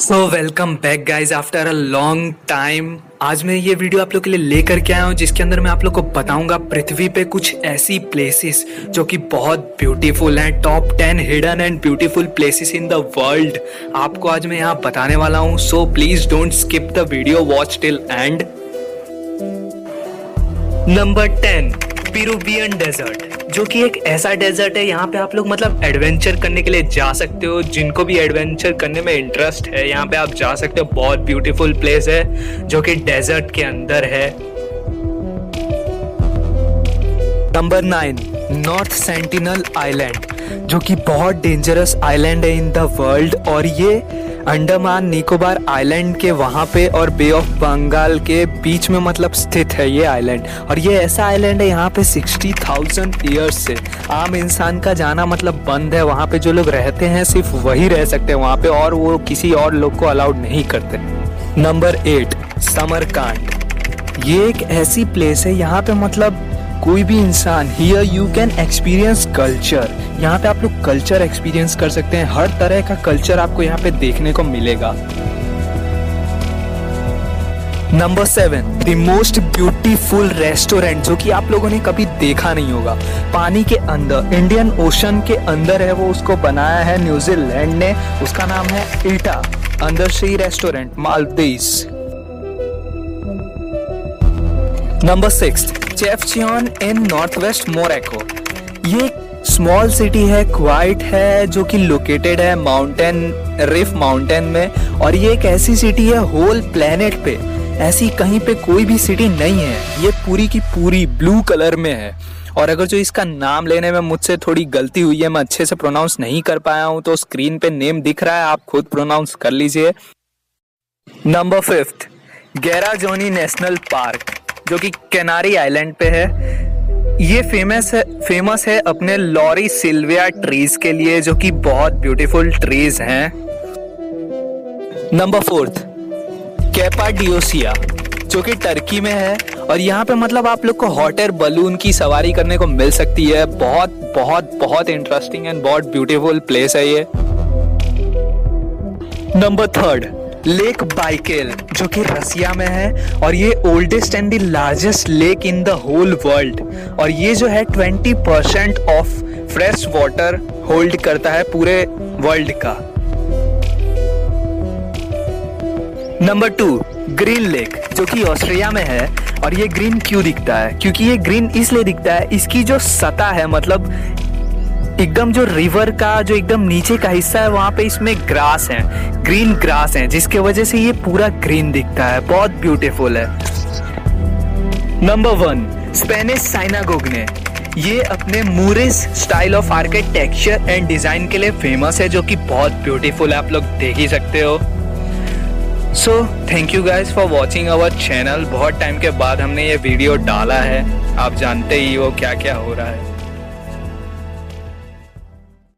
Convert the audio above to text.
So welcome back guys after a long time आज मैं ये वीडियो आप लोग के लिए लेकर के आया हूँ, जिसके अंदर मैं आप लोग को बताऊँगा पृथ्वी पे कुछ ऐसी प्लेसेस जो कि बहुत ब्यूटीफुल हैं top ten hidden and beautiful places in the world आपको आज मैं यहाँ बताने वाला हूँ so please don't skip the video watch till end number ten Peruvian desert जो कि एक ऐसा डेजर्ट है, यहाँ पे आप लोग मतलब एडवेंचर करने के लिए जा सकते हो। जिनको भी एडवेंचर करने में इंटरेस्ट है, यहाँ पे आप जा सकते हो। बहुत ब्यूटीफुल प्लेस है, जो कि डेजर्ट के अंदर है। Number nine north Sentinel island जो कि बहुत डेंजरस आइलैंड है इन द वर्ल्ड और ये अंडमान निकोबार आइलैंड के वहाँ पे और बे ऑफ़ बंगाल के बीच में मतलब स्थित है ये आइलैंड और ये ऐसा आइलैंड है यहाँ पे सिक्सटी थाउज़ेंड ईयर्स से। आम इंसान का जाना मतलब बंद है। वहाँ पे जो लोग रहते हैं सिर्फ़ वही रह सकते हैं। वहाँ पे और वो किसी और लोग को अलाउड नहीं करते। नंबर एट समरकांड ये एक ऐसी प्लेस है, यहाँ पे मतलब कोई भी इंसान here you can experience culture यहाँ पे आप लोग कल्चर एक्सपीरियंस कर सकते हैं। हर तरह का कल्चर आपको यहाँ पे देखने को मिलेगा। Number seven the most beautiful restaurant जो कि आप लोगों ने कभी देखा नहीं होगा। पानी के अंदर इंडियन ओशन के अंदर है वो, उसको बनाया है न्यूजीलैंड ने। उसका नाम है Ithaa under sea restaurant Maldives number six Chefchaouen in north west Morocco ये स्मॉल सिटी है क्वाइट है, जो कि लोकेटेड है माउंटेन रिफ माउंटेन में और ये एक ऐसी सिटी है होल प्लेनेट पे। ऐसी कहीं पे कोई भी सिटी नहीं है। ये पूरी की पूरी ब्लू कलर में है। और अगर जो इसका नाम लेने में मुझसे थोड़ी गलती हुई है, मैं अच्छे से प्रोनाउंस नहीं कर पाया हूँ तो स्क्रीन पे नेम दिख रहा है, आप खुद प्रोनाउंस कर लीजिए। नंबर फिफ्थ गैरा जोनी नेशनल पार्क जो कि कैनारी आइलैंड पे है। ये फ़ेमस है फ़ेमस है अपने लॉरी सिल्विया ट्रीज के लिए, जो कि बहुत ब्यूटीफुल ट्रीज हैं। नंबर फोर्थ कैपाडियोसिया जो कि टर्की में है। और यहाँ पे मतलब आप लोग को हॉट एयर बलून की सवारी करने को मिल सकती है। बहुत बहुत बहुत इंटरेस्टिंग एंड बहुत ब्यूटीफुल प्लेस है ये। नंबर थर्ड लेक बाइकेल जो कि रसिया में है, और ये oldest and the largest lake in the whole world और ये जो है 20 percent of fresh water hold करता है पूरे वर्ल्ड का. नंबर टू ग्रीन लेक जो कि ऑस्ट्रेलिया में है, और ये ग्रीन क्यों दिखता है? क्योंकि ये ग्रीन इसलिए दिखता है, इसकी जो सतह है मतलब एकदम जो रिवर का जो एकदम नीचे का हिस्सा है, वहाँ पे इसमें ग्रास है ग्रीन ग्रास है, जिसके वजह से ये पूरा ग्रीन दिखता है। बहुत ब्यूटीफुल है। नंबर वन स्पेनिश साइनागोग ने ये अपने Moorish style of architecture and design के लिए फ़ेमस है, जो कि बहुत ब्यूटीफुल है। आप लोग देख ही सकते हो। So thank you guys for watching our channel बहुत टाइम के बाद हमने ये वीडियो डाला है। आप जानते ही हो क्या क्या हो रहा है।